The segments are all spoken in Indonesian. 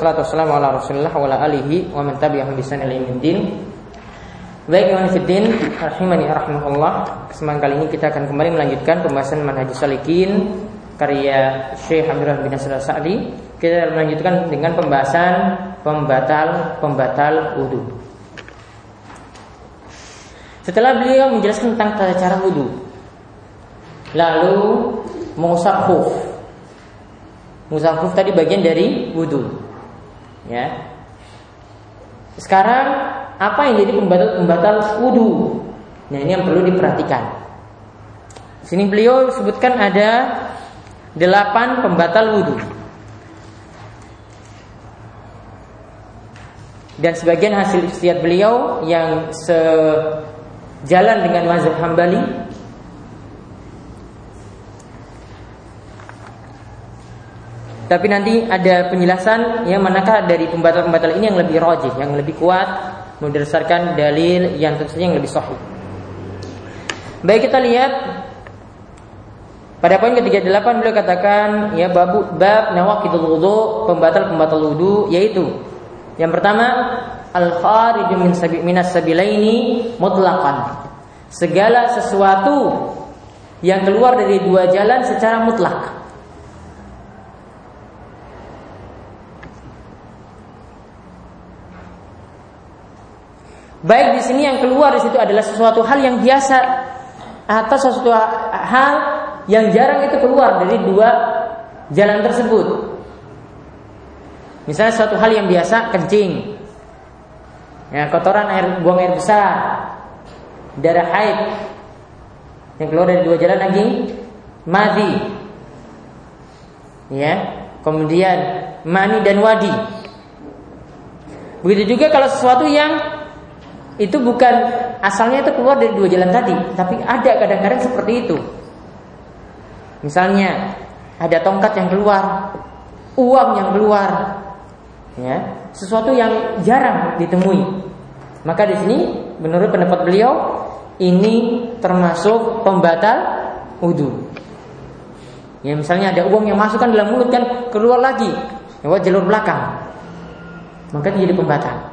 Wassalatu wassalamu ala Rasulillah wa ala alihi wa man tabi'ahum bi sanad din. Baik Iwan Fiddin Rahimani Rahimahullah Kesempatan kali ini kita akan kembali melanjutkan Pembahasan Manhajus Salikin Karya Syekh Hamdullah bin Nasir Sa'di. Kita melanjutkan dengan pembahasan Pembatal-pembatal wudhu Setelah beliau menjelaskan tentang tata cara wudhu Lalu Mengusap khuf. Mengusap khuf tadi bagian dari wudhu Ya Sekarang apa yang jadi pembatal-pembatal wudhu? Nah ini yang perlu diperhatikan. Di sini beliau sebutkan ada delapan pembatal wudhu. Dan sebagian hasil istiad beliau yang sejalan dengan mazhab Hambali Tapi nanti ada penjelasan yang manakah dari pembatal-pembatal ini yang lebih rojih, yang lebih kuat berdasarkan dalil yang tentu yang lebih sahih. Baik kita lihat pada poin ketiga delapan beliau katakan ya bab bab nawaqidul wudu pembatal-pembatal wudu yaitu yang pertama al kharij min sabi minas sabilaini mutlaqan. Segala sesuatu yang keluar dari dua jalan secara mutlak. Baik di sini yang keluar di situ adalah sesuatu hal yang biasa atau sesuatu hal yang jarang itu keluar dari dua jalan tersebut. Misalnya suatu hal yang biasa kencing, ya kotoran air buang air besar, darah haid yang keluar dari dua jalan lagi madi, ya kemudian mani dan wadi. Begitu juga kalau sesuatu yang itu bukan asalnya itu keluar dari dua jalan tadi, tapi ada kadang-kadang seperti itu. Misalnya ada tongkat yang keluar, uang yang keluar, ya sesuatu yang jarang ditemui. Maka di sini menurut pendapat beliau ini termasuk pembatal wudhu. Ya misalnya ada uang yang masukkan dalam mulut kan keluar lagi lewat jalur belakang, maka jadi pembatal.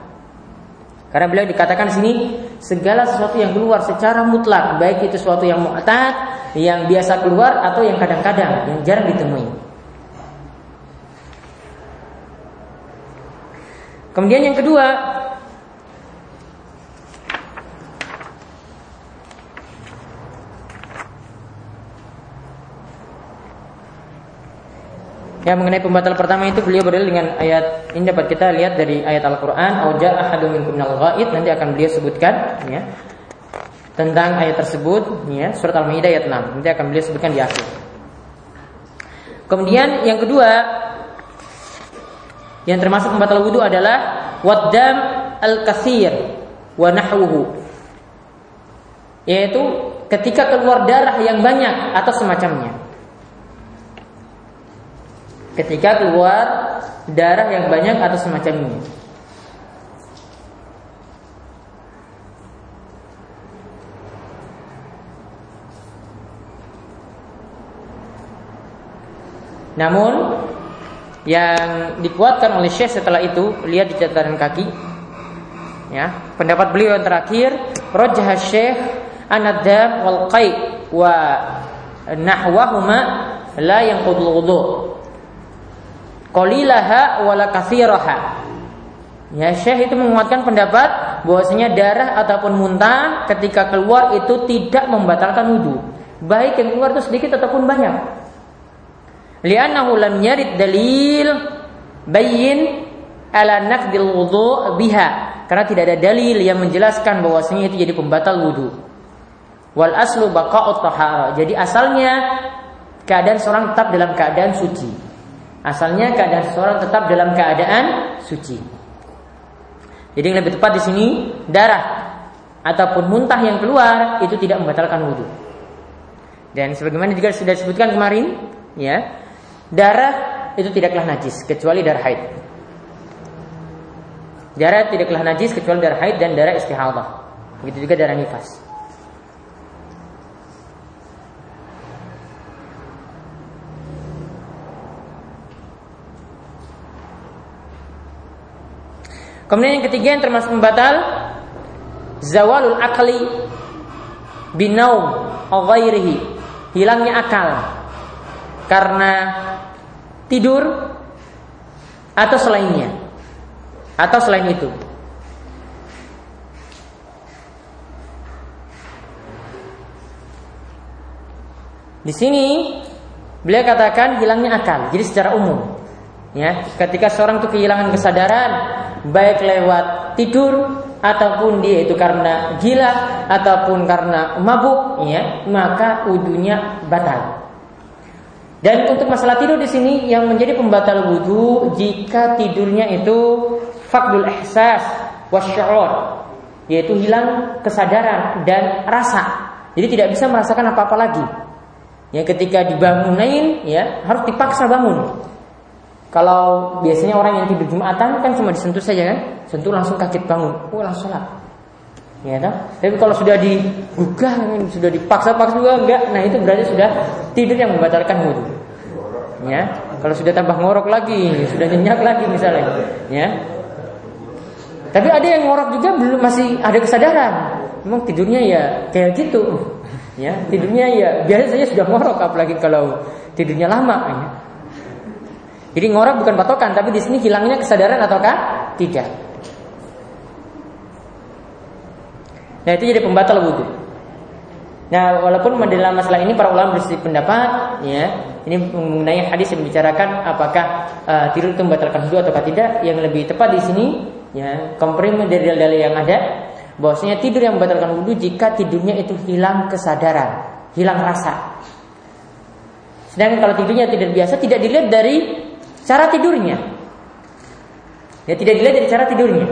Karena beliau dikatakan sini segala sesuatu yang keluar secara mutlak, baik itu sesuatu yang mu'tad, yang biasa keluar atau yang kadang-kadang yang jarang ditemui. Kemudian yang kedua, Ya mengenai pembatal pertama itu beliau berdalil dengan ayat ini dapat kita lihat dari ayat Al-Qur'an auja ahadum minkum ghaid nanti akan beliau sebutkan ya tentang ayat tersebut ya surat Al-Maidah ayat 6 nanti akan beliau sebutkan di akhir. Kemudian yang kedua yang termasuk pembatal wudhu adalah waddam al-kathir wa nahwuhu yaitu ketika keluar darah yang banyak atau semacamnya ketika keluar darah yang banyak atau semacam ini. Namun yang dikuatkan oleh Syekh setelah itu lihat di catatan kaki ya pendapat beliau yang terakhir rajah Syekh anadab wal qai wa nahwahuma la yanqudul wudu Qalilaha wala kathiraha. Ya, Syekh itu menguatkan pendapat bahwasanya darah ataupun muntah ketika keluar itu tidak membatalkan wudhu. Baik yang keluar itu sedikit ataupun banyak. Li'annahu lam dalil bayyin ala naqdil wudhu biha. Karena tidak ada dalil yang menjelaskan bahwasanya itu jadi pembatal wudhu. Wal aslu baqa'ut tahara. Jadi asalnya keadaan seorang tetap dalam keadaan suci. Asalnya keadaan seseorang tetap dalam keadaan suci. Jadi yang lebih tepat di sini darah ataupun muntah yang keluar itu tidak membatalkan wudhu. Dan sebagaimana juga sudah disebutkan kemarin, ya darah itu tidaklah najis kecuali darah haid. Darah tidaklah najis kecuali darah haid dan darah istihadah. Begitu juga darah nifas. Kemudian yang ketiga yang termasuk pembatal zawalul akli binaum ghairihi hilangnya akal karena tidur atau selainnya atau selain itu Di sini beliau katakan hilangnya akal. Jadi secara umum, ya, ketika seorang itu kehilangan kesadaran, baik lewat tidur ataupun dia itu karena gila ataupun karena mabuk, ya, maka udunya batal. Dan untuk masalah tidur di sini yang menjadi pembatal wudhu jika tidurnya itu fakdul ihsas wasyur yaitu hilang kesadaran dan rasa. Jadi tidak bisa merasakan apa-apa lagi. Ya ketika dibangunin ya harus dipaksa bangun. Kalau biasanya orang yang tidur Jumatan kan cuma disentuh saja kan, sentuh langsung kaget bangun, oh langsung sholat. Ya kan? Tapi kalau sudah digugah, sudah dipaksa-paksa juga enggak, nah itu berarti sudah tidur yang membatalkan wudhu. Ya, kalau sudah tambah ngorok lagi, sudah nyenyak lagi misalnya, ya. Tapi ada yang ngorok juga belum masih ada kesadaran. Memang tidurnya ya kayak gitu. Ya, tidurnya ya biasa saja sudah ngorok apalagi kalau tidurnya lama ya. Jadi ngorok bukan patokan, tapi di sini hilangnya kesadaran ataukah tidak. Nah itu jadi pembatal wudhu. Nah walaupun dalam masalah ini para ulama berselisih pendapat, ya ini mengenai hadis yang membicarakan apakah uh, tidur itu membatalkan wudhu atau tidak. Yang lebih tepat di sini, ya kompromi dari dalil yang ada bahwasanya tidur yang membatalkan wudhu jika tidurnya itu hilang kesadaran, hilang rasa. Sedangkan kalau tidurnya tidak biasa tidak dilihat dari cara tidurnya. Ya tidak dilihat dari cara tidurnya.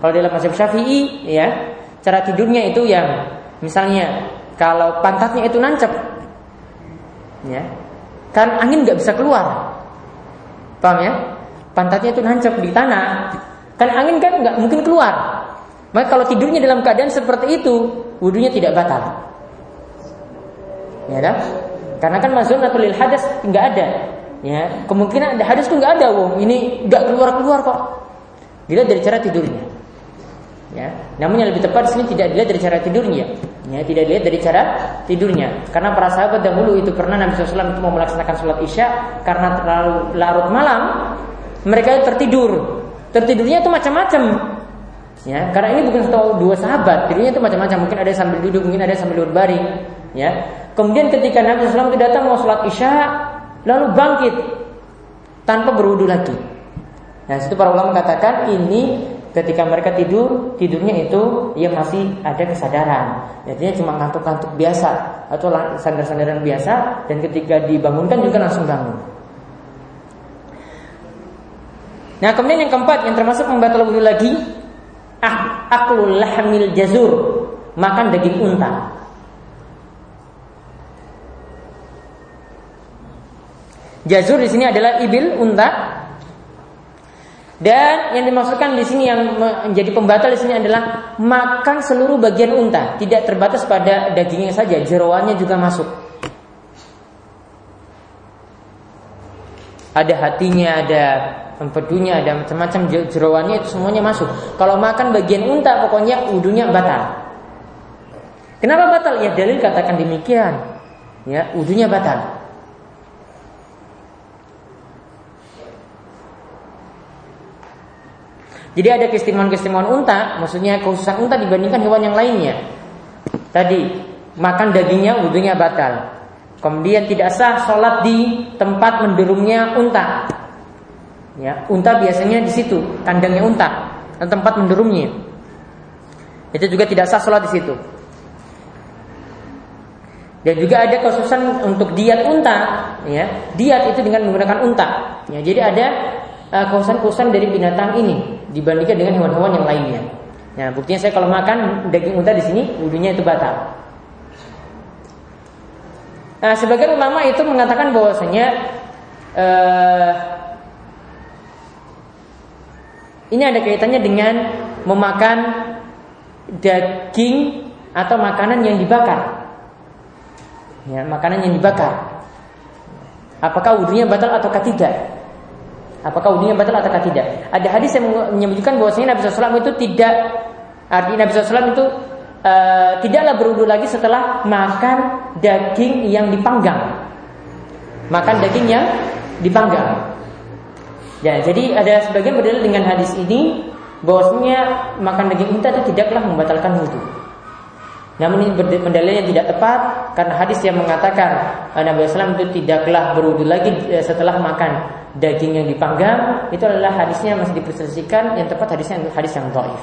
Kalau dalam mazhab Syafi'i ya, cara tidurnya itu yang misalnya kalau pantatnya itu nancep ya. Kan angin nggak bisa keluar. Paham ya? Pantatnya itu nancep di tanah. Kan angin kan nggak mungkin keluar. Maka kalau tidurnya dalam keadaan seperti itu, wudhunya tidak batal. Ya kan? Karena kan atau lil hadas nggak ada. Ya, kemungkinan hadas itu nggak ada, wong. Ini nggak keluar keluar kok. Dilihat dari cara tidurnya. Ya, namun yang lebih tepat sini tidak dilihat dari cara tidurnya. Ya, tidak dilihat dari cara tidurnya. Karena para sahabat dahulu itu pernah Nabi SAW itu mau melaksanakan sholat isya karena terlalu larut malam, mereka tertidur. Tertidurnya itu macam-macam. Ya, karena ini bukan satu dua sahabat, dirinya itu macam-macam. Mungkin ada sambil duduk, mungkin ada sambil berbaring. Ya. Kemudian ketika Nabi SAW itu datang mau sholat isya, lalu bangkit tanpa berwudu lagi. Nah, situ para ulama mengatakan ini ketika mereka tidur, tidurnya itu ya masih ada kesadaran. Jadinya cuma ngantuk-ngantuk biasa atau sandar-sandaran biasa dan ketika dibangunkan juga langsung bangun. Nah, kemudian yang keempat yang termasuk membatal wudhu lagi ah, aklul lahmil jazur, makan daging unta. Jazur di sini adalah ibil unta. Dan yang dimaksudkan di sini yang menjadi pembatal di sini adalah makan seluruh bagian unta, tidak terbatas pada dagingnya saja, jeroannya juga masuk. Ada hatinya, ada empedunya ada macam-macam jeroannya itu semuanya masuk. Kalau makan bagian unta pokoknya udunya batal. Kenapa batal? Ya dalil katakan demikian. Ya, udunya batal. Jadi ada keistimewaan-keistimewaan unta, maksudnya khususan unta dibandingkan hewan yang lainnya. Tadi makan dagingnya udunya batal. Kemudian tidak sah sholat di tempat mendurungnya unta. Ya, unta biasanya di situ, kandangnya unta, dan tempat mendurungnya. Itu juga tidak sah sholat di situ. Dan juga ada khususan untuk diet unta, ya. Diet itu dengan menggunakan unta. Ya, jadi ada uh, khususan-khususan dari binatang ini dibandingkan dengan hewan-hewan yang lainnya. Nah, buktinya saya kalau makan daging unta di sini, wudhunya itu batal. Nah, sebagian ulama itu mengatakan bahwasanya uh, ini ada kaitannya dengan memakan daging atau makanan yang dibakar. Ya, makanan yang dibakar. Apakah wudhunya batal atau tidak? Apakah wudhunya batal atau tidak? Ada hadis yang menyebutkan bahwasanya Nabi SAW itu tidak artinya Nabi SAW itu uh, tidaklah berwudhu lagi setelah makan daging yang dipanggang. Makan daging yang dipanggang. Ya, jadi ada sebagian berdalil dengan hadis ini bahwasanya makan daging unta itu tidaklah membatalkan wudhu. Namun ini berdalilnya tidak tepat karena hadis yang mengatakan eh, Nabi SAW itu tidaklah berwudhu lagi eh, setelah makan daging yang dipanggang itu adalah hadisnya masih diperselisihkan yang tepat hadisnya hadis yang dhaif.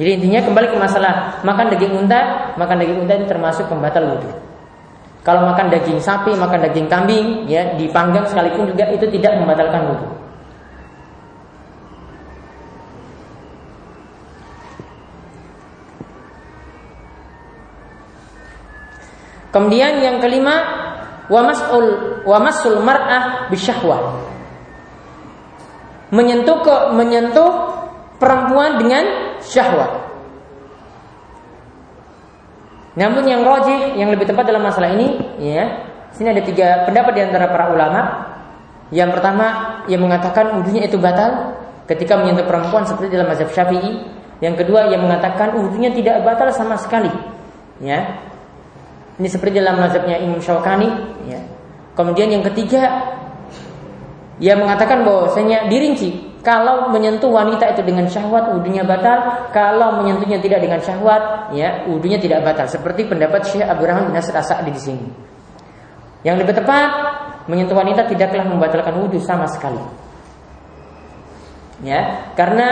Jadi intinya kembali ke masalah makan daging unta, makan daging unta itu termasuk pembatal wudhu. Kalau makan daging sapi, makan daging kambing, ya dipanggang sekalipun juga itu tidak membatalkan wudhu. Kemudian yang kelima, wa mas'ul wa mas'ul mar'ah bisyahwah. Menyentuh ke menyentuh perempuan dengan syahwat. Namun yang rojih, yang lebih tepat dalam masalah ini, ya, sini ada tiga pendapat di antara para ulama. Yang pertama, yang mengatakan wudhunya itu batal ketika menyentuh perempuan seperti dalam mazhab Syafi'i. Yang kedua, yang mengatakan wudhunya tidak batal sama sekali. Ya, ini seperti dalam mazhabnya Imam Syaukani. Ya. Kemudian yang ketiga, yang mengatakan bahwasanya dirinci kalau menyentuh wanita itu dengan syahwat wudhunya batal, kalau menyentuhnya tidak dengan syahwat, ya wudhunya tidak batal. Seperti pendapat Syekh Abdurrahman bin Nasir As-Sa'di di sini. Yang lebih tepat, menyentuh wanita tidaklah membatalkan wudhu sama sekali. Ya, karena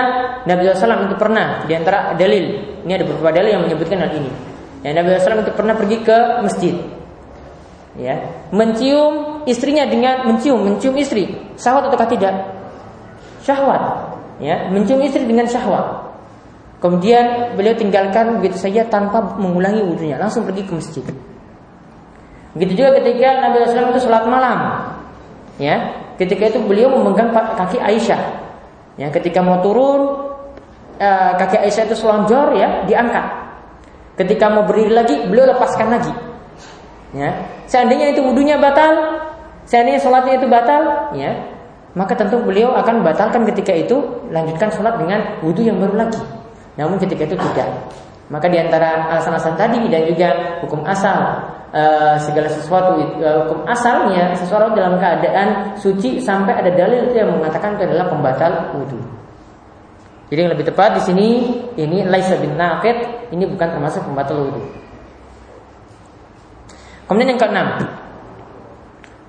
Nabi SAW itu pernah di antara dalil, ini ada beberapa dalil yang menyebutkan hal ini. Ya, Nabi SAW itu pernah pergi ke masjid, ya, mencium istrinya dengan mencium, mencium istri, syahwat atau tidak? syahwat, ya, mencium istri dengan syahwat. Kemudian beliau tinggalkan begitu saja tanpa mengulangi wudhunya, langsung pergi ke masjid. Begitu juga ketika Nabi SAW itu sholat malam, ya, ketika itu beliau memegang kaki Aisyah, ya, ketika mau turun eh, kaki Aisyah itu selonjor, ya, diangkat. Ketika mau berdiri lagi, beliau lepaskan lagi. Ya, seandainya itu wudhunya batal, seandainya sholatnya itu batal, ya, maka tentu beliau akan batalkan ketika itu lanjutkan sholat dengan wudhu yang baru lagi. Namun ketika itu tidak. Maka di antara alasan-alasan tadi dan juga hukum asal uh, segala sesuatu uh, hukum asalnya sesuatu dalam keadaan suci sampai ada dalil yang mengatakan itu adalah pembatal wudhu. Jadi yang lebih tepat di sini ini laisa bin naqid, ini bukan termasuk pembatal wudhu. Kemudian yang keenam,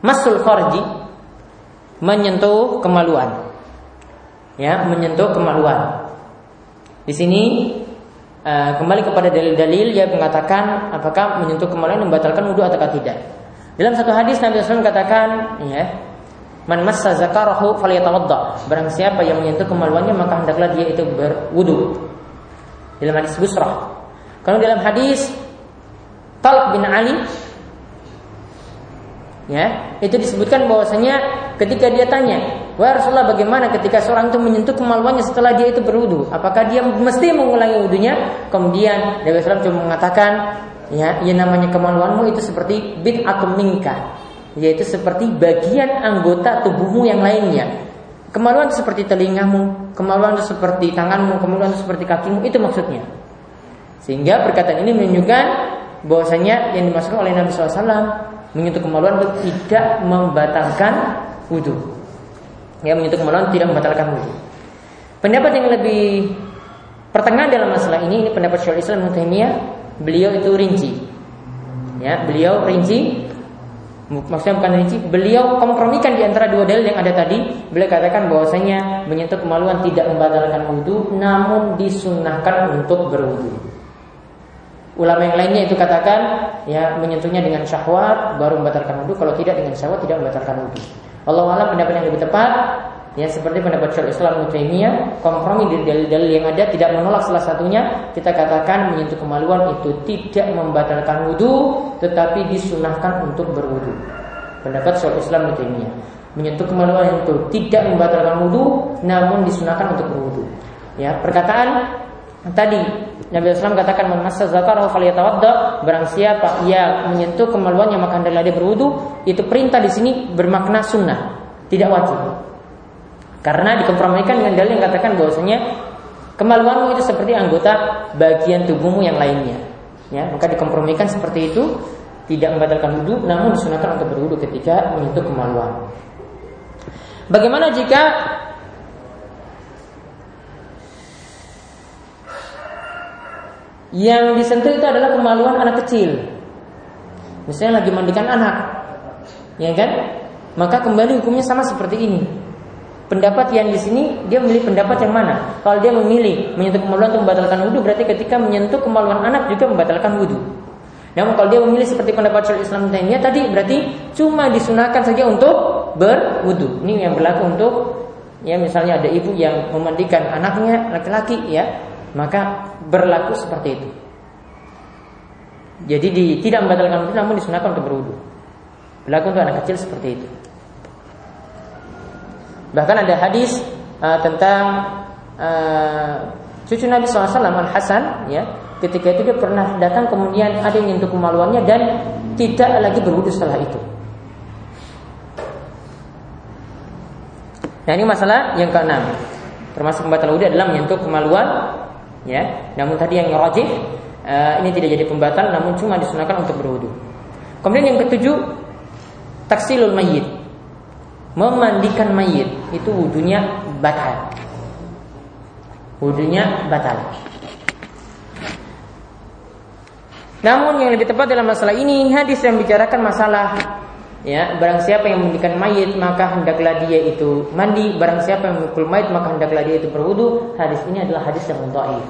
masul farji menyentuh kemaluan. Ya, menyentuh kemaluan. Di sini uh, kembali kepada dalil-dalil yang mengatakan apakah menyentuh kemaluan membatalkan wudhu atau tidak. Dalam satu hadis Nabi SAW katakan, ya, Man massa zakarahu falyatawadda. Barang siapa yang menyentuh kemaluannya maka hendaklah dia itu berwudu. Dalam hadis Busrah. Kalau dalam hadis Talq bin Ali ya, itu disebutkan bahwasanya Ketika dia tanya, Wah Rasulullah bagaimana ketika seorang itu menyentuh kemaluannya setelah dia itu berwudu? Apakah dia mesti mengulangi wudunya? Kemudian Nabi SAW cuma mengatakan, ya, yang namanya kemaluanmu itu seperti bid atau mingkah, yaitu seperti bagian anggota tubuhmu yang lainnya. Kemaluan seperti telingamu, kemaluan seperti tanganmu, kemaluan seperti kakimu, itu maksudnya. Sehingga perkataan ini menunjukkan bahwasanya yang dimaksudkan oleh Nabi SAW menyentuh kemaluan itu tidak membatalkan wudhu. Ya menyentuh kemaluan tidak membatalkan wudhu. Pendapat yang lebih pertengahan dalam masalah ini ini pendapat Syaikhul Islam Taimiyah, beliau itu rinci. Ya, beliau rinci maksudnya bukan rinci, beliau kompromikan di antara dua dalil yang ada tadi. Beliau katakan bahwasanya menyentuh kemaluan tidak membatalkan wudhu, namun disunahkan untuk berwudhu. Ulama yang lainnya itu katakan ya menyentuhnya dengan syahwat baru membatalkan wudhu, kalau tidak dengan syahwat tidak membatalkan wudhu. Allah alam pendapat yang lebih tepat ya seperti pendapat Syaikhul Islam Taimiyah kompromi dari dalil-dalil yang ada tidak menolak salah satunya. Kita katakan menyentuh kemaluan itu tidak membatalkan wudhu tetapi disunahkan untuk berwudhu. Pendapat Syaikhul Islam Taimiyah. Menyentuh kemaluan itu tidak membatalkan wudhu namun disunahkan untuk berwudhu. Ya perkataan tadi Nabi SAW katakan memasa zakarahu falyatawadda barang siapa yang menyentuh kemaluannya maka hendaklah dia berwudu itu perintah di sini bermakna sunnah tidak wajib Karena dikompromikan dengan dalil yang katakan bahwasanya kemaluanmu itu seperti anggota bagian tubuhmu yang lainnya. Ya, maka dikompromikan seperti itu tidak membatalkan wudhu, namun disunahkan untuk berwudhu ketika menyentuh kemaluan. Bagaimana jika yang disentuh itu adalah kemaluan anak kecil? Misalnya lagi mandikan anak, ya kan? Maka kembali hukumnya sama seperti ini. Pendapat yang di sini dia memilih pendapat yang mana? Kalau dia memilih menyentuh kemaluan untuk membatalkan wudhu, berarti ketika menyentuh kemaluan anak juga membatalkan wudhu. Namun kalau dia memilih seperti pendapat Syaikhul Islam Taimiyah tadi berarti cuma disunahkan saja untuk berwudhu. Ini yang berlaku untuk ya misalnya ada ibu yang memandikan anaknya laki-laki ya, maka berlaku seperti itu. Jadi di, tidak membatalkan wudhu namun disunahkan untuk berwudhu. Berlaku untuk anak kecil seperti itu. Bahkan ada hadis uh, tentang uh, cucu Nabi SAW Al Hasan, ya, ketika itu dia pernah datang kemudian ada yang nyentuh kemaluannya dan tidak lagi berwudu setelah itu. Nah ini masalah yang keenam termasuk pembatal wudhu adalah menyentuh kemaluan ya namun tadi yang rajih uh, ini tidak jadi pembatal namun cuma disunahkan untuk berwudu kemudian yang ketujuh taksilul mayit memandikan mayit itu wudhunya batal. Wudhunya batal. Namun yang lebih tepat dalam masalah ini hadis yang bicarakan masalah ya barang siapa yang memandikan mayit maka hendaklah dia itu mandi barang siapa yang memukul mayit maka hendaklah dia itu berwudu hadis ini adalah hadis yang dhaif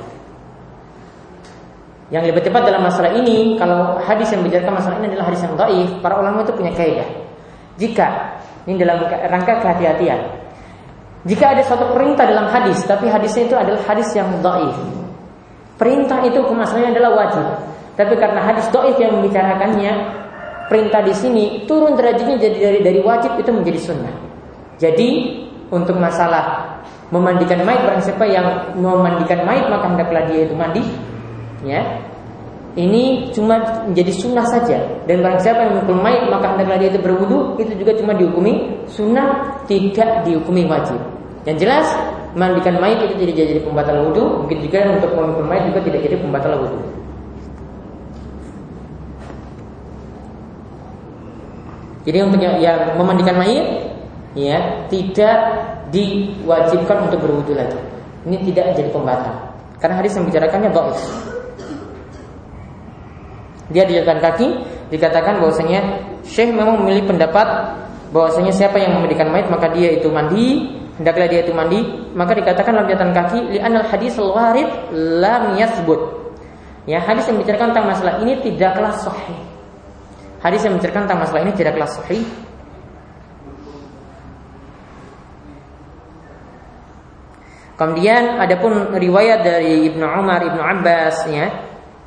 yang lebih tepat dalam masalah ini kalau hadis yang bicarakan masalah ini adalah hadis yang dhaif para ulama itu punya kaidah jika ini dalam rangka kehati-hatian. Jika ada suatu perintah dalam hadis, tapi hadisnya itu adalah hadis yang dhaif. Perintah itu hukum adalah wajib. Tapi karena hadis dhaif yang membicarakannya, perintah di sini turun derajatnya jadi dari dari wajib itu menjadi sunnah. Jadi untuk masalah memandikan mayat barang siapa yang memandikan mayat maka hendaklah dia itu mandi ya. Ini cuma menjadi sunnah saja. Dan barang siapa yang memukul mayat maka hendaklah dia itu berwudu itu juga cuma dihukumi sunnah tidak dihukumi wajib. Yang jelas mandikan mayat itu tidak jadi pembatal wudu mungkin juga untuk memukul mayat juga tidak jadi pembatal wudu jadi untuk yang, memandikan mayat ya tidak diwajibkan untuk berwudu lagi. Ini tidak jadi pembatal. Karena hadis yang bicarakannya dhaif. Dia dijalan kaki dikatakan bahwasanya Syekh memang memilih pendapat bahwasanya siapa yang memandikan mayat maka dia itu mandi hendaklah dia itu mandi. Maka dikatakan dalam kaki li'anal hadis al-warid lam yasbut. Ya hadis yang bicarakan tentang masalah ini tidaklah sahih hadis yang bicarakan tentang masalah ini tidaklah sahih Kemudian adapun riwayat dari Ibnu Umar, Ibnu Abbas ya,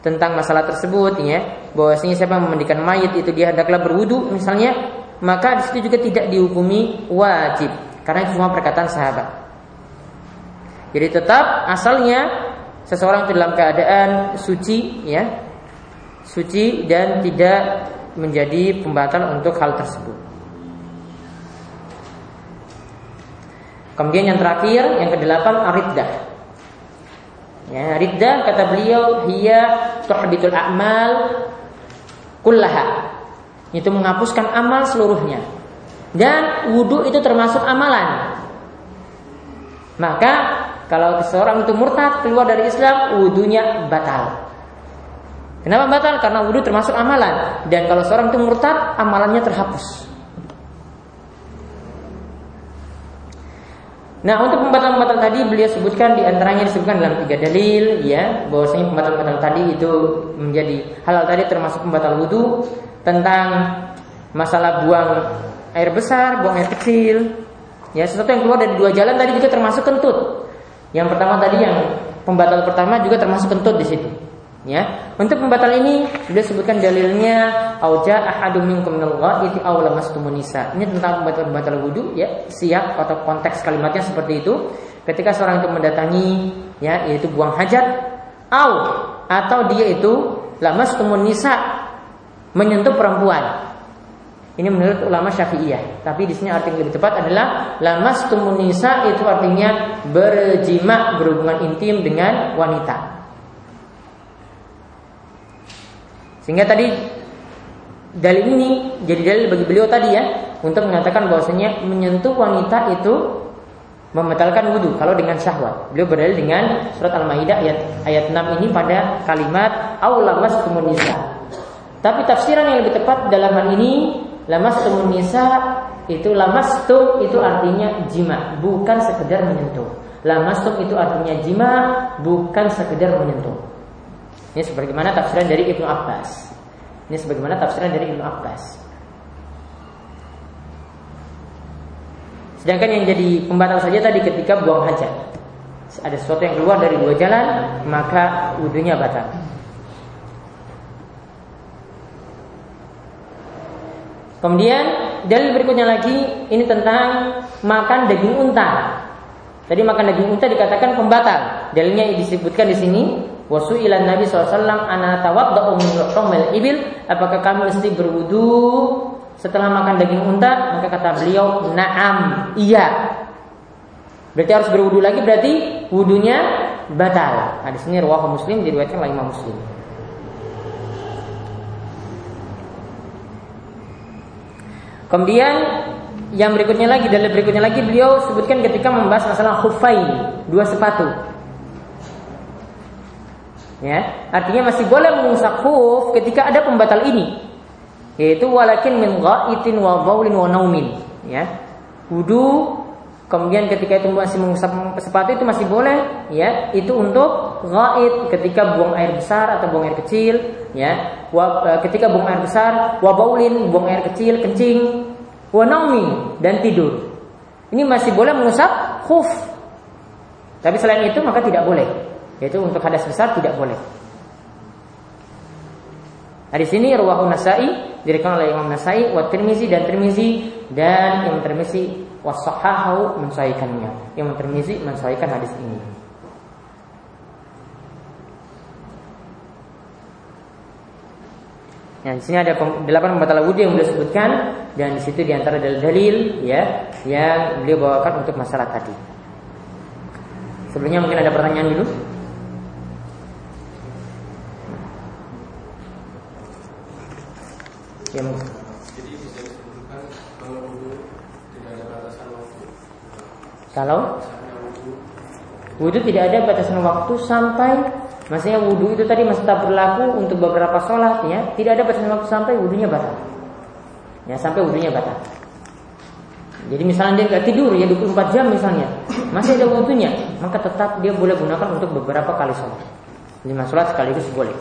tentang masalah tersebut ya bahwasanya siapa memandikan mayat itu dia hendaklah berwudu misalnya maka di situ juga tidak dihukumi wajib karena itu cuma perkataan sahabat. Jadi tetap asalnya seseorang itu dalam keadaan suci ya suci dan tidak menjadi pembatal untuk hal tersebut. Kemudian yang terakhir, yang kedelapan ariddah. Ya, riddah kata beliau hiya tuhbitul a'mal kullaha. Itu menghapuskan amal seluruhnya. Dan wudhu itu termasuk amalan. Maka kalau seseorang itu murtad keluar dari Islam, wudhunya batal. Kenapa batal? Karena wudhu termasuk amalan. Dan kalau seorang itu murtad, amalannya terhapus. Nah untuk pembatalan-pembatalan tadi beliau sebutkan di antaranya disebutkan dalam tiga dalil ya bahwasanya pembatalan-pembatalan tadi itu menjadi halal tadi termasuk pembatal wudhu tentang masalah buang air besar, buang air kecil ya sesuatu yang keluar dari dua jalan tadi juga termasuk kentut. Yang pertama tadi yang pembatal pertama juga termasuk kentut di situ. Ya, untuk pembatal ini sudah sebutkan dalilnya auja ahadum minkum minal ghaiti aw lamastumun. Ini tentang pembatal-pembatal wudu ya, siap atau konteks kalimatnya seperti itu. Ketika seorang itu mendatangi ya, yaitu buang hajat au atau dia itu lamastumun nisa menyentuh perempuan. Ini menurut ulama Syafi'iyah. Tapi di sini arti yang lebih tepat adalah lamas nisa itu artinya berjima berhubungan intim dengan wanita. Sehingga tadi dalil ini jadi dalil bagi beliau tadi ya untuk mengatakan bahwasanya menyentuh wanita itu membatalkan wudhu kalau dengan syahwat. Beliau berdalil dengan surat Al-Maidah ayat ayat 6 ini pada kalimat aulamas nisa. Tapi tafsiran yang lebih tepat dalam hal ini Lamas nisa itu lamastum itu artinya jima, bukan sekedar menyentuh. Lamastum itu artinya jima, bukan sekedar menyentuh. Ini sebagaimana tafsiran dari Ibnu Abbas. Ini sebagaimana tafsiran dari Ibnu Abbas. Sedangkan yang jadi pembatal saja tadi ketika buang hajat. Ada sesuatu yang keluar dari dua jalan, maka wudhunya batal. Kemudian dalil berikutnya lagi ini tentang makan daging unta. Tadi makan daging unta dikatakan pembatal. Dalilnya disebutkan di sini wasu ilan Nabi SAW ana tawadda'u min ibil? Apakah kami mesti berwudu setelah makan daging unta? Maka kata beliau na'am iya. Berarti harus berwudu lagi berarti wudunya batal. Di sini rawahu muslim diriwayatkan oleh Imam Muslim. Kemudian yang berikutnya lagi, dalil berikutnya lagi beliau sebutkan ketika membahas masalah khufain, dua sepatu. Ya, artinya masih boleh mengusap khuf ketika ada pembatal ini. Yaitu walakin min ghaitin wa baulin wa naumin, ya. Wudu Kemudian ketika itu masih mengusap sepatu itu masih boleh, ya. Itu untuk ghaid ketika buang air besar atau buang air kecil, ya. E, ketika buang air besar, wabaulin buang air kecil, kencing, wanaumi dan tidur. Ini masih boleh mengusap khuf. Tapi selain itu maka tidak boleh. Yaitu untuk hadas besar tidak boleh. Nah, di sini Ruwahun Nasai direkam oleh Imam Nasai, wa Tirmizi dan Tirmizi dan Imam Tirmizi wasahahu mensahihkannya. Imam Tirmizi mensahihkan hadis ini. Ya, di sini ada delapan pembatal wudhu yang beliau sebutkan dan di situ di antara dalil-dalil ya yang beliau bawakan untuk masalah tadi. Sebelumnya mungkin ada pertanyaan dulu. Ya, Kalau wudhu tidak ada batasan waktu sampai maksudnya wudhu itu tadi masih tak berlaku untuk beberapa sholat ya, tidak ada batasan waktu sampai wudhunya batal. Ya sampai wudhunya batal. Jadi misalnya dia nggak tidur ya 24 jam misalnya, masih ada wudhunya, maka tetap dia boleh gunakan untuk beberapa kali sholat. Lima sholat sekaligus boleh.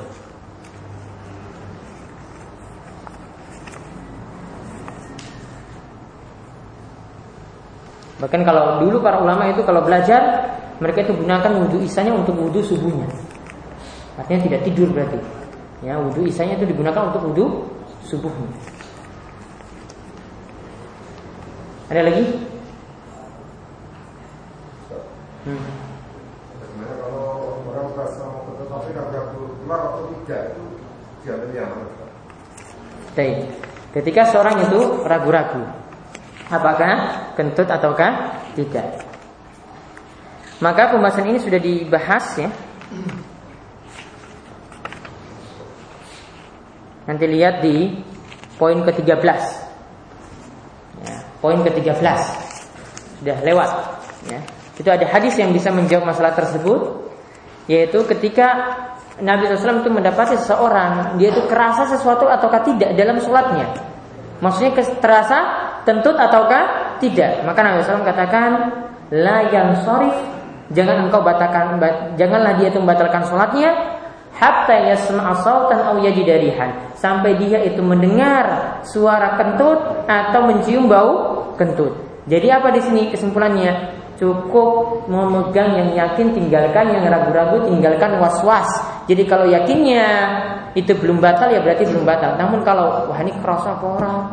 Bahkan kalau dulu para ulama itu kalau belajar mereka itu gunakan wudhu isanya untuk wudhu subuhnya. Artinya tidak tidur berarti. Ya, wudhu isanya itu digunakan untuk wudhu subuhnya. Ada lagi? Hmm. kalau orang atau tidak itu Baik. Ketika seorang itu ragu-ragu, apakah kentut ataukah tidak. Maka pembahasan ini sudah dibahas ya. Nanti lihat di poin ke-13. Ya, poin ke-13 sudah lewat ya. Itu ada hadis yang bisa menjawab masalah tersebut yaitu ketika Nabi SAW itu mendapati seseorang dia itu kerasa sesuatu ataukah tidak dalam sholatnya. Maksudnya terasa tentut ataukah tidak? Maka Nabi SAW katakan la yang sorif jangan engkau batalkan janganlah dia itu membatalkan sholatnya hatta yasma'a sautan aw yajidarihan sampai dia itu mendengar suara kentut atau mencium bau kentut. Jadi apa di sini kesimpulannya? Cukup memegang yang yakin, tinggalkan yang ragu-ragu, tinggalkan was-was. Jadi kalau yakinnya itu belum batal ya berarti belum batal. Namun kalau wah ini kerasa orang?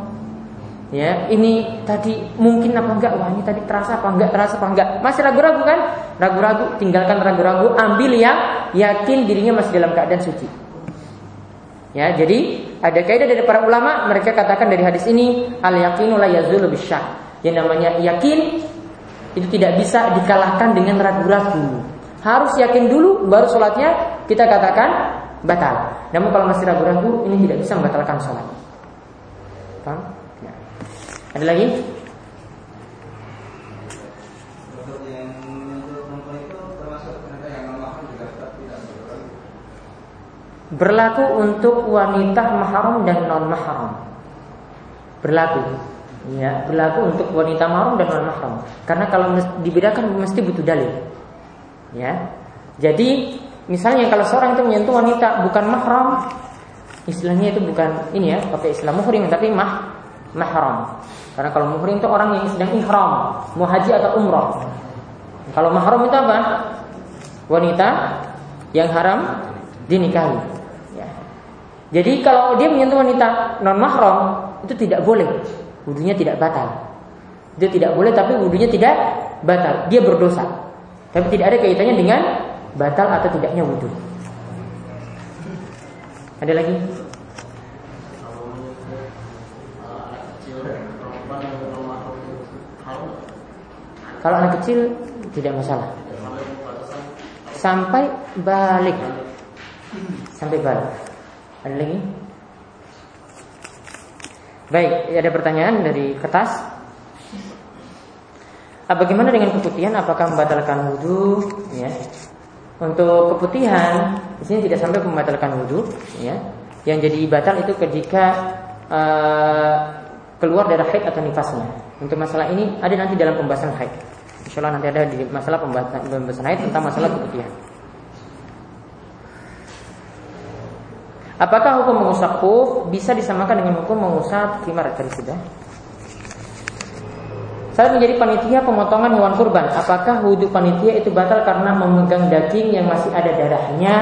Ya, ini tadi mungkin apa enggak? Wah, ini tadi terasa apa enggak? Terasa apa enggak? Masih ragu-ragu kan? Ragu-ragu, tinggalkan ragu-ragu, ambil yang yakin dirinya masih dalam keadaan suci. Ya, jadi ada kaidah dari para ulama mereka katakan dari hadis ini al yaqinu la yazulu bisyak. Yang namanya yakin itu tidak bisa dikalahkan dengan ragu-ragu. Harus yakin dulu baru sholatnya kita katakan batal. Namun kalau masih ragu-ragu ini tidak bisa membatalkan sholat. Paham? Ada lagi? berlaku untuk wanita mahram dan non mahram. Berlaku, ya, berlaku untuk wanita mahram dan non mahram. Karena kalau dibedakan mesti butuh dalil. Ya. Jadi, misalnya kalau seorang itu menyentuh wanita bukan mahram, istilahnya itu bukan ini ya, pakai istilah muhrim tapi mah mahram. Karena kalau muhrim itu orang yang sedang ihram, mau haji atau umroh. Kalau mahram itu apa? Wanita yang haram dinikahi. Jadi kalau dia menyentuh wanita non mahram itu tidak boleh, wudhunya tidak batal. Dia tidak boleh tapi wudhunya tidak batal. Dia berdosa. Tapi tidak ada kaitannya dengan batal atau tidaknya wudhu. Ada lagi? Kalau anak kecil tidak masalah. Sampai balik. Sampai balik. Ada lagi? Baik, ada pertanyaan dari kertas. Ah, bagaimana dengan keputihan? Apakah membatalkan wudhu? Ya. Untuk keputihan, di sini tidak sampai membatalkan wudhu. Ya. Yang jadi batal itu ketika uh, keluar darah haid atau nifasnya. Untuk masalah ini ada nanti dalam pembahasan haid. Insya Allah nanti ada di masalah pembahasan haid tentang masalah keputihan. Apakah hukum mengusap khuf bisa disamakan dengan hukum mengusap khimar tadi sudah? Saya menjadi panitia pemotongan hewan kurban. Apakah wudhu panitia itu batal karena memegang daging yang masih ada darahnya?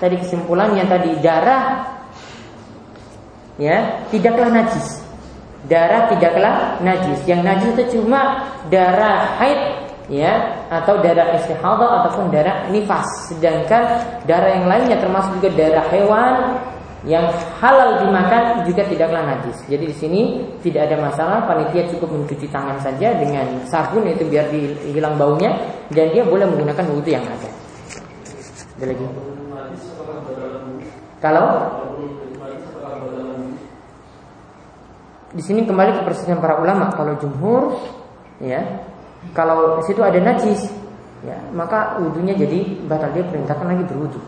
Tadi kesimpulannya tadi darah ya tidaklah najis. Darah tidaklah najis. Yang najis itu cuma darah haid ya atau darah istihadah ataupun darah nifas. Sedangkan darah yang lainnya termasuk juga darah hewan yang halal dimakan juga tidaklah najis. Jadi di sini tidak ada masalah, panitia cukup mencuci tangan saja dengan sabun itu biar hilang baunya dan dia boleh menggunakan wudhu yang ada. Ada lagi? Kalau di sini kembali ke persetujuan para ulama, kalau jumhur ya, kalau di situ ada najis, ya, maka wudhunya jadi batal dia perintahkan lagi berwudhu.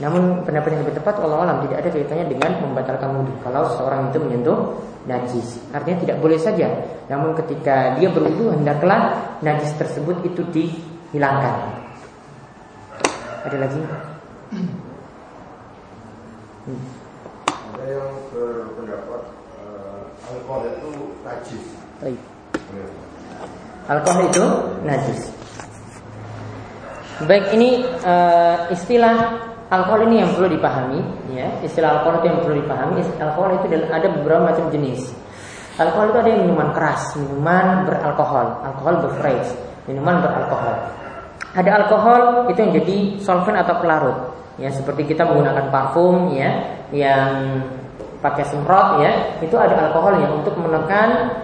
Namun pendapat yang lebih tepat Allah alam tidak ada kaitannya dengan membatalkan wudhu kalau seorang itu menyentuh najis. Artinya tidak boleh saja. Namun ketika dia berwudhu hendaklah najis tersebut itu dihilangkan. Ada lagi? Hmm. Ada yang berpendapat alkohol itu najis. Baik. Alkohol itu najis. Baik ini uh, istilah alkohol ini yang perlu dipahami ya. Istilah alkohol itu yang perlu dipahami. Alkohol itu ada beberapa macam jenis. Alkohol itu ada yang minuman keras minuman beralkohol. Alkohol beverage minuman beralkohol. Ada alkohol itu yang jadi solvent atau pelarut ya. Seperti kita menggunakan parfum ya yang pakai semprot ya itu ada alkohol yang untuk menekan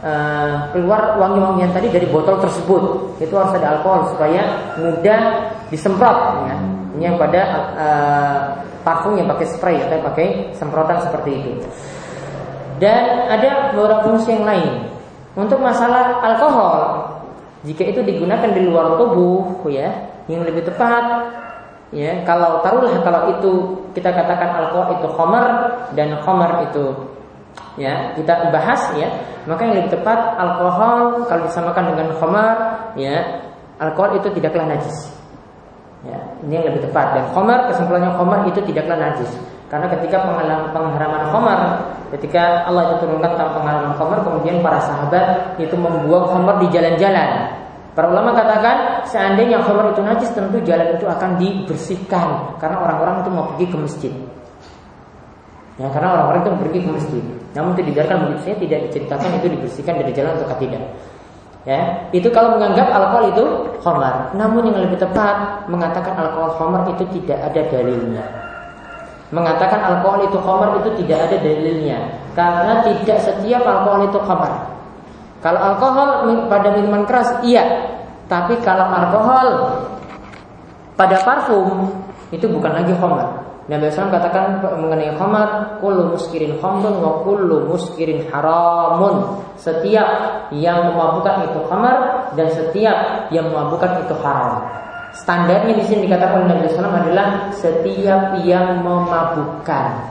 uh, keluar wangi-wangian tadi dari botol tersebut itu harus ada alkohol supaya mudah disemprot ya ini yang pada uh, parfum yang pakai spray atau pakai semprotan seperti itu. Dan ada beberapa fungsi yang lain. Untuk masalah alkohol, jika itu digunakan di luar tubuh, ya, yang lebih tepat, ya, kalau taruhlah kalau itu kita katakan alkohol itu homer dan homer itu ya kita bahas ya maka yang lebih tepat alkohol kalau disamakan dengan homer ya alkohol itu tidaklah najis Ya, ini yang lebih tepat. Dan khomer kesimpulannya khomer itu tidaklah najis. Karena ketika pengharaman khomer, ketika Allah itu turunkan tentang pengharaman khomer, kemudian para sahabat itu membuang khomer di jalan-jalan. Para ulama katakan seandainya khomer itu najis, tentu jalan itu akan dibersihkan karena orang-orang itu mau pergi ke masjid. Ya, karena orang-orang itu pergi ke masjid. Namun itu dibiarkan begitu saya tidak diceritakan itu dibersihkan dari jalan atau tidak. Ya, itu kalau menganggap alkohol itu khamar. Namun yang lebih tepat mengatakan alkohol khamar itu tidak ada dalilnya. mengatakan alkohol itu khamar itu tidak ada dalilnya karena tidak setiap alkohol itu khamar. Kalau alkohol pada minuman keras iya, tapi kalau alkohol pada parfum itu bukan lagi khamar. Nabi SAW katakan mengenai khamar, kullu muskirin khamrun wa kullu muskirin haramun. Setiap yang memabukkan itu khamar dan setiap yang memabukkan itu haram. Standarnya di sini dikatakan Nabi SAW adalah setiap yang memabukkan.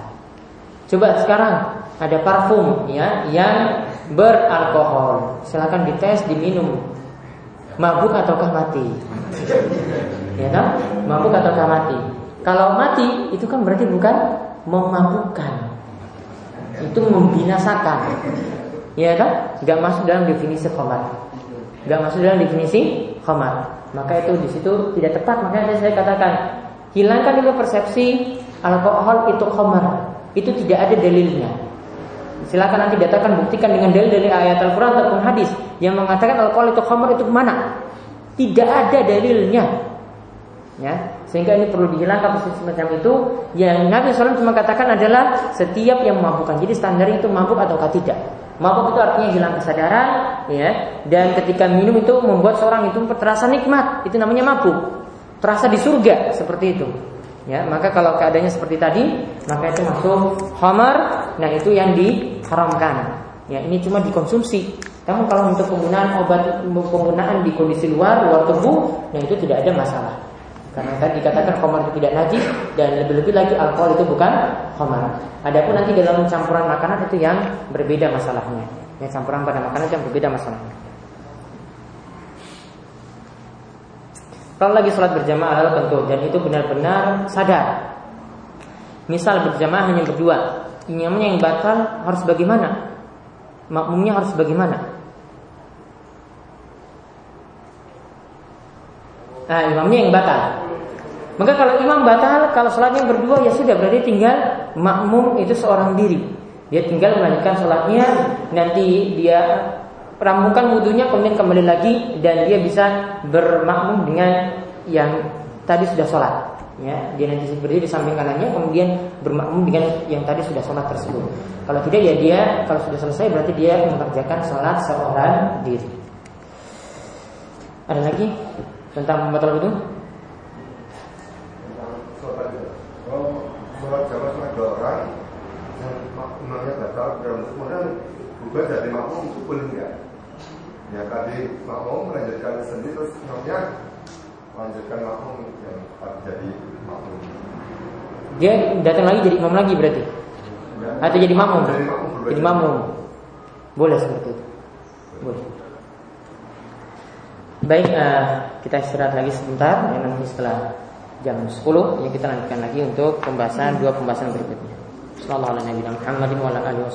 Coba sekarang ada parfum ya yang beralkohol. Silahkan dites, diminum. Mabuk ataukah mati? Ya kan? Mabuk ataukah mati? Kalau mati itu kan berarti bukan memabukkan. Itu membinasakan. Ya kan? Gak masuk dalam definisi khamar. Gak masuk dalam definisi khamar maka itu di situ tidak tepat makanya saya katakan hilangkan dulu persepsi alkohol itu khamar itu tidak ada dalilnya silakan nanti datakan buktikan dengan dalil dari ayat Al-Quran ataupun hadis yang mengatakan alkohol itu khamar itu mana tidak ada dalilnya ya sehingga ini perlu dihilangkan semacam itu yang Nabi SAW cuma katakan adalah setiap yang memabukkan jadi standar itu mabuk ataukah tidak Mabuk itu artinya hilang kesadaran, ya. Dan ketika minum itu membuat seorang itu terasa nikmat, itu namanya mabuk. Terasa di surga seperti itu. Ya, maka kalau keadaannya seperti tadi, maka itu masuk hamar, nah itu yang diharamkan. Ya, ini cuma dikonsumsi. Namun kalau untuk penggunaan obat penggunaan di kondisi luar, luar tubuh, nah itu tidak ada masalah. Karena tadi dikatakan khamar itu tidak najis dan lebih-lebih lagi alkohol itu bukan khamar. Adapun nanti dalam campuran makanan itu yang berbeda masalahnya. Yang campuran pada makanan yang berbeda masalahnya. Kalau lagi sholat berjamaah adalah tentu dan itu benar-benar sadar. Misal berjamaah hanya berdua, imamnya yang batal harus bagaimana? Makmumnya harus bagaimana? Nah, imamnya yang batal. Maka kalau imam batal, kalau sholatnya berdua ya sudah berarti tinggal makmum itu seorang diri. Dia tinggal melanjutkan sholatnya, nanti dia ramukan wudhunya kemudian kembali lagi dan dia bisa bermakmum dengan yang tadi sudah sholat. Ya, dia nanti berdiri di samping kanannya, kemudian bermakmum dengan yang tadi sudah sholat tersebut. Kalau tidak ya dia kalau sudah selesai berarti dia mengerjakan sholat seorang diri. Ada lagi tentang membatal wudhu? sholat jamaah batal dalam kemudian jadi makmum itu boleh enggak? Ya tadi makmum melanjutkan sendiri terus melanjutkan makmum yang jadi makmum. Dia datang lagi jadi imam lagi berarti? Ya. Atau jadi makmum? Jadi makmum. Jadi makmum. Boleh seperti itu. Boleh. Baik, uh, kita istirahat lagi sebentar. Ya, nanti setelah jam 10 yang kita lanjutkan lagi untuk pembahasan dua pembahasan berikutnya. Sallallahu alaihi wa sallam Muhammadin wa ala alihi